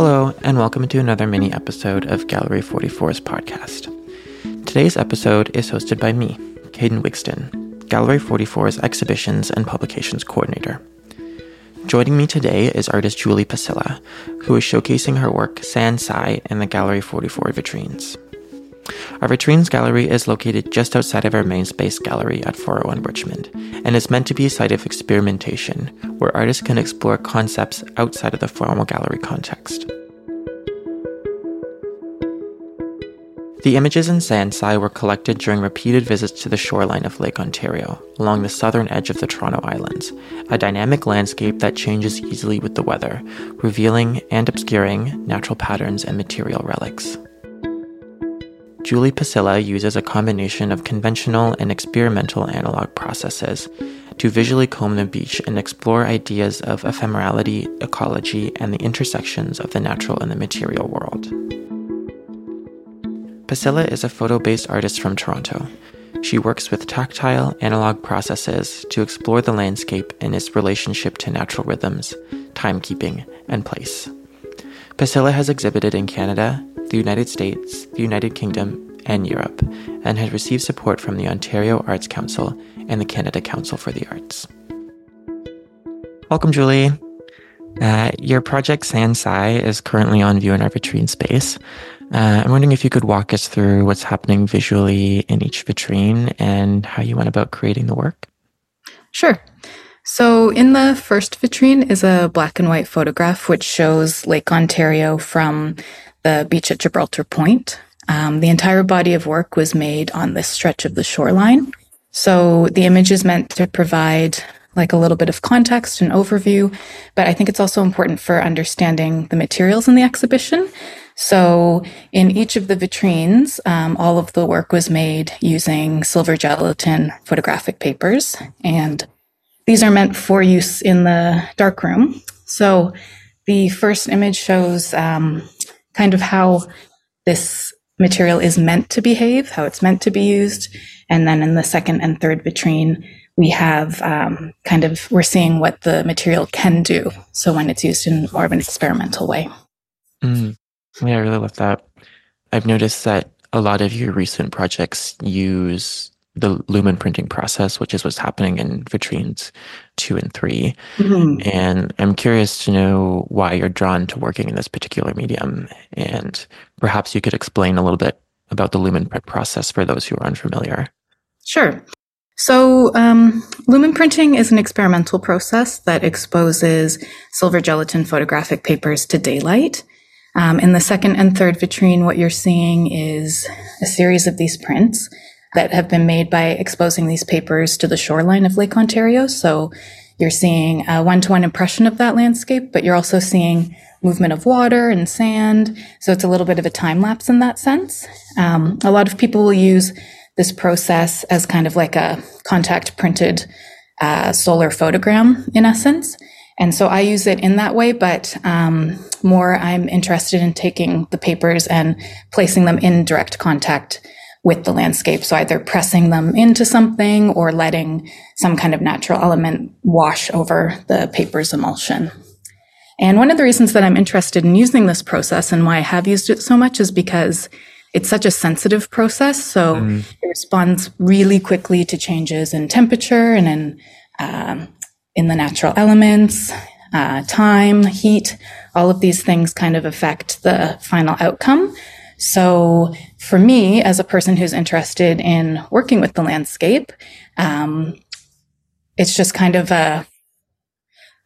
Hello, and welcome to another mini episode of Gallery 44's podcast. Today's episode is hosted by me, Caden Wigston, Gallery 44's exhibitions and publications coordinator. Joining me today is artist Julie Pasila, who is showcasing her work San Sai in the Gallery 44 vitrines. Our Vitrines Gallery is located just outside of our main space gallery at 401 Richmond and is meant to be a site of experimentation where artists can explore concepts outside of the formal gallery context. The images in San Sai were collected during repeated visits to the shoreline of Lake Ontario, along the southern edge of the Toronto Islands, a dynamic landscape that changes easily with the weather, revealing and obscuring natural patterns and material relics. Julie Pasila uses a combination of conventional and experimental analog processes to visually comb the beach and explore ideas of ephemerality, ecology, and the intersections of the natural and the material world. Pasila is a photo based artist from Toronto. She works with tactile, analog processes to explore the landscape and its relationship to natural rhythms, timekeeping, and place. Pasila has exhibited in Canada, the United States, the United Kingdom, and Europe, and has received support from the Ontario Arts Council and the Canada Council for the Arts. Welcome, Julie. Uh, your project San Sai is currently on view in our vitrine space. Uh, I'm wondering if you could walk us through what's happening visually in each vitrine and how you went about creating the work. Sure. So, in the first vitrine is a black and white photograph which shows Lake Ontario from the beach at Gibraltar Point. Um, the entire body of work was made on this stretch of the shoreline. So the image is meant to provide like a little bit of context and overview, but I think it's also important for understanding the materials in the exhibition. So in each of the vitrines, um, all of the work was made using silver gelatin photographic papers, and these are meant for use in the darkroom. So the first image shows um, kind of how this material is meant to behave, how it's meant to be used. And then in the second and third vitrine, we have um, kind of, we're seeing what the material can do. So when it's used in more of an experimental way. Mm. Yeah, I really love that. I've noticed that a lot of your recent projects use the lumen printing process, which is what's happening in vitrines two and 3 mm-hmm. And I'm curious to know why you're drawn to working in this particular medium. And perhaps you could explain a little bit about the lumen print process for those who are unfamiliar. Sure. So, um, lumen printing is an experimental process that exposes silver gelatin photographic papers to daylight. Um, in the second and third vitrine, what you're seeing is a series of these prints that have been made by exposing these papers to the shoreline of Lake Ontario. So you're seeing a one to one impression of that landscape, but you're also seeing movement of water and sand. So it's a little bit of a time lapse in that sense. Um, a lot of people will use this process as kind of like a contact printed uh, solar photogram in essence. And so I use it in that way, but um, more I'm interested in taking the papers and placing them in direct contact with the landscape. So either pressing them into something or letting some kind of natural element wash over the paper's emulsion. And one of the reasons that I'm interested in using this process and why I have used it so much is because it's such a sensitive process. So mm. it responds really quickly to changes in temperature and in, um, in the natural elements, uh, time, heat. All of these things kind of affect the final outcome. So for me, as a person who's interested in working with the landscape, um, it's just kind of a,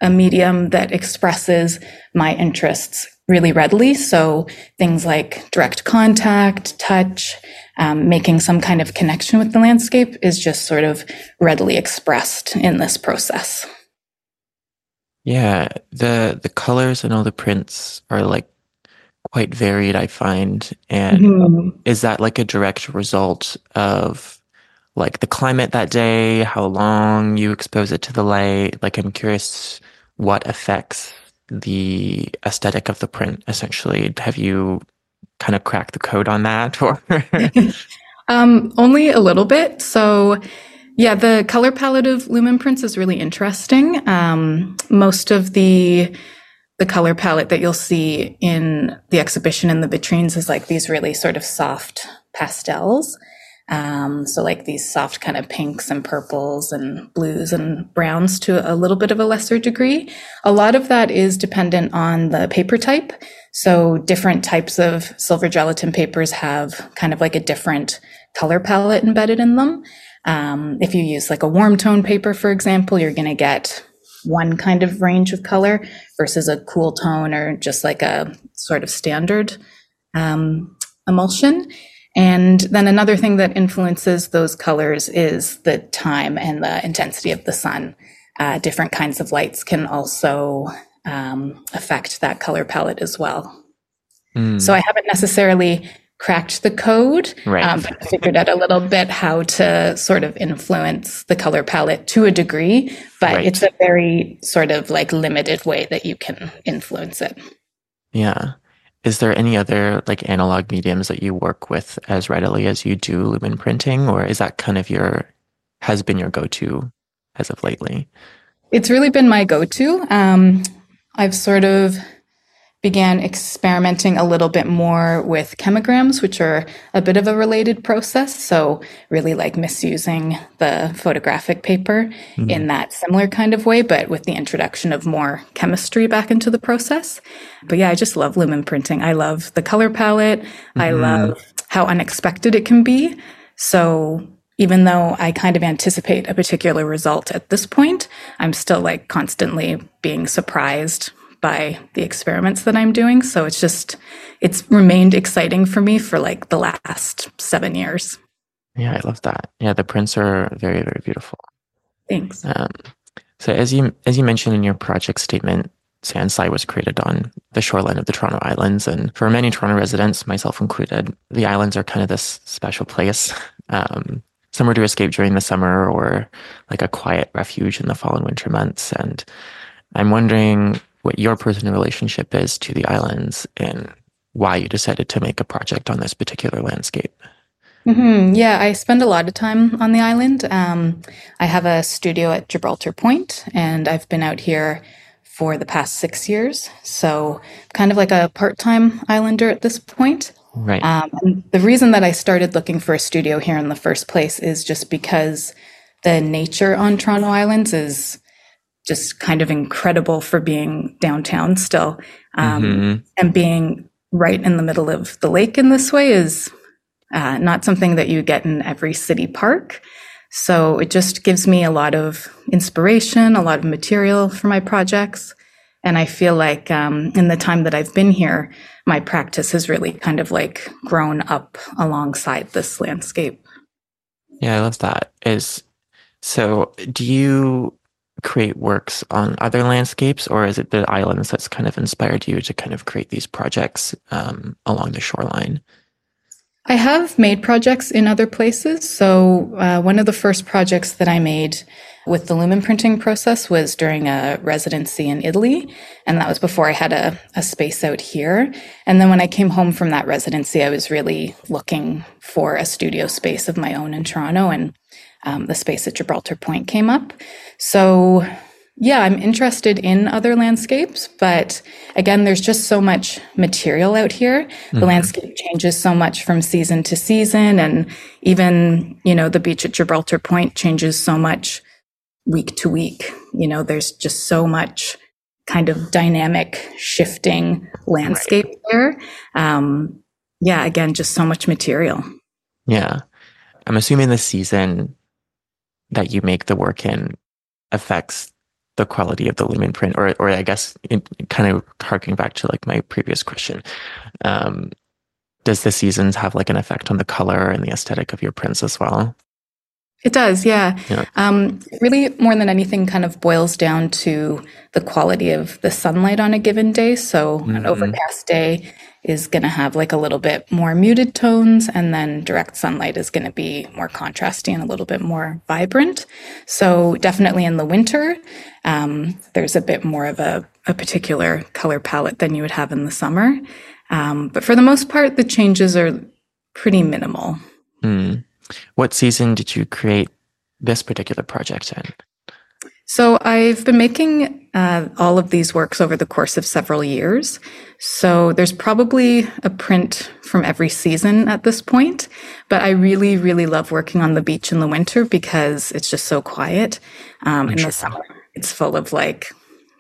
a medium that expresses my interests really readily. So things like direct contact, touch, um, making some kind of connection with the landscape is just sort of readily expressed in this process. Yeah, the the colors and all the prints are like quite varied, I find. And mm-hmm. is that like a direct result of like the climate that day, how long you expose it to the light? Like, I'm curious what affects the aesthetic of the print essentially. Have you kind of cracked the code on that or? um, only a little bit. So, yeah, the color palette of Lumen prints is really interesting. Um, most of the the color palette that you'll see in the exhibition in the vitrines is like these really sort of soft pastels. Um, so like these soft kind of pinks and purples and blues and browns to a little bit of a lesser degree. A lot of that is dependent on the paper type. So different types of silver gelatin papers have kind of like a different color palette embedded in them. Um, if you use like a warm tone paper, for example, you're going to get one kind of range of color versus a cool tone or just like a sort of standard um, emulsion. And then another thing that influences those colors is the time and the intensity of the sun. Uh, different kinds of lights can also um, affect that color palette as well. Mm. So I haven't necessarily cracked the code, right. um, but figured out a little bit how to sort of influence the color palette to a degree. But right. it's a very sort of like limited way that you can influence it. Yeah. Is there any other like analog mediums that you work with as readily as you do lumen printing, or is that kind of your has been your go-to as of lately? It's really been my go-to. Um, I've sort of began experimenting a little bit more with chemograms, which are a bit of a related process. So really like misusing the photographic paper mm-hmm. in that similar kind of way, but with the introduction of more chemistry back into the process. But yeah, I just love lumen printing. I love the color palette. Mm-hmm. I love how unexpected it can be. So even though I kind of anticipate a particular result at this point, I'm still like constantly being surprised by the experiments that I'm doing. So it's just, it's remained exciting for me for like the last seven years. Yeah, I love that. Yeah, the prints are very, very beautiful. Thanks. Um, so as you as you mentioned in your project statement, Sandslide was created on the shoreline of the Toronto Islands, and for many Toronto residents, myself included, the islands are kind of this special place, um, somewhere to escape during the summer or like a quiet refuge in the fall and winter months. And I'm wondering what your personal relationship is to the islands and why you decided to make a project on this particular landscape. Mm-hmm. Yeah, I spend a lot of time on the island. Um, I have a studio at Gibraltar Point, and I've been out here for the past six years. So, kind of like a part time islander at this point. Right. Um, the reason that I started looking for a studio here in the first place is just because the nature on Toronto Islands is just kind of incredible for being downtown still. Um, mm-hmm. And being right in the middle of the lake in this way is uh, not something that you get in every city park. So it just gives me a lot of inspiration, a lot of material for my projects. And I feel like um, in the time that I've been here, my practice has really kind of like grown up alongside this landscape. Yeah, I love that. Is so do you create works on other landscapes, or is it the islands that's kind of inspired you to kind of create these projects um, along the shoreline? I have made projects in other places. So, uh, one of the first projects that I made with the lumen printing process was during a residency in Italy. And that was before I had a, a space out here. And then when I came home from that residency, I was really looking for a studio space of my own in Toronto. And um, the space at Gibraltar Point came up. So, yeah, I'm interested in other landscapes, but again, there's just so much material out here. Mm-hmm. The landscape changes so much from season to season. And even, you know, the beach at Gibraltar Point changes so much week to week. You know, there's just so much kind of dynamic shifting landscape right. there. Um, yeah, again, just so much material. Yeah. I'm assuming the season that you make the work in affects the quality of the lumen print or or I guess in, kind of harking back to like my previous question um, does the seasons have like an effect on the color and the aesthetic of your prints as well it does yeah, yeah. Um, really more than anything kind of boils down to the quality of the sunlight on a given day so mm-hmm. an overcast day is going to have like a little bit more muted tones and then direct sunlight is going to be more contrasty and a little bit more vibrant. So definitely in the winter, um, there's a bit more of a, a, particular color palette than you would have in the summer. Um, but for the most part, the changes are pretty minimal. Mm. What season did you create this particular project in? So I've been making uh, all of these works over the course of several years. So there's probably a print from every season at this point. But I really, really love working on the beach in the winter because it's just so quiet. Um, in the summer, it's full of like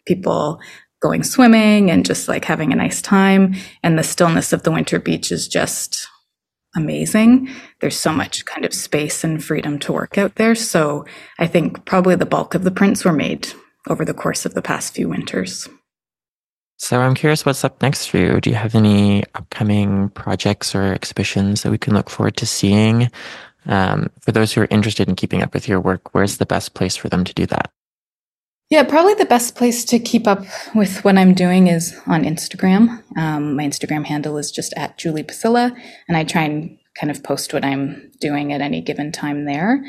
people going swimming and just like having a nice time. And the stillness of the winter beach is just amazing. There's so much kind of space and freedom to work out there. So I think probably the bulk of the prints were made over the course of the past few winters. So I'm curious what's up next for you. Do you have any upcoming projects or exhibitions that we can look forward to seeing? Um, for those who are interested in keeping up with your work, where's the best place for them to do that? Yeah, probably the best place to keep up with what I'm doing is on Instagram. Um, my Instagram handle is just at Julie Pasila, and I try and kind of post what I'm doing at any given time there.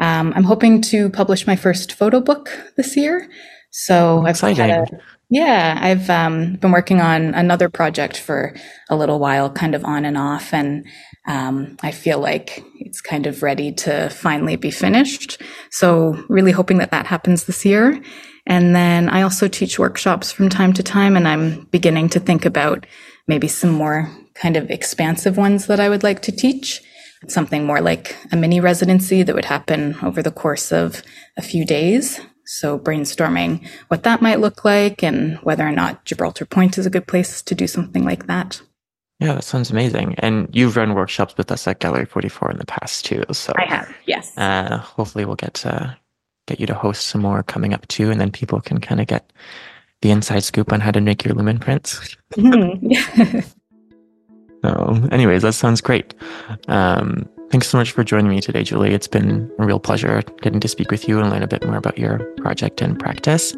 Um, I'm hoping to publish my first photo book this year. So Exciting. I've a, yeah, I've um, been working on another project for a little while, kind of on and off, and um, I feel like it's kind of ready to finally be finished. So really hoping that that happens this year. And then I also teach workshops from time to time, and I'm beginning to think about maybe some more kind of expansive ones that I would like to teach. Something more like a mini residency that would happen over the course of a few days. So brainstorming what that might look like and whether or not Gibraltar Point is a good place to do something like that. Yeah, that sounds amazing. And you've run workshops with us at Gallery 44 in the past too. So I have, yes. Uh, hopefully we'll get to get you to host some more coming up too, and then people can kind of get the inside scoop on how to make your lumen prints. Mm-hmm. so, anyways, that sounds great. Um, thanks so much for joining me today, Julie. It's been a real pleasure getting to speak with you and learn a bit more about your project and practice.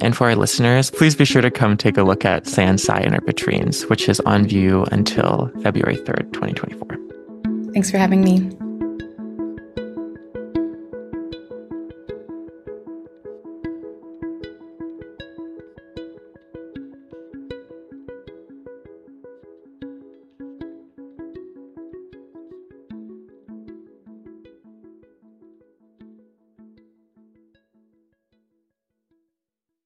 And for our listeners, please be sure to come take a look at Sans Sai in our vitrines, which is on view until February 3rd, 2024. Thanks for having me.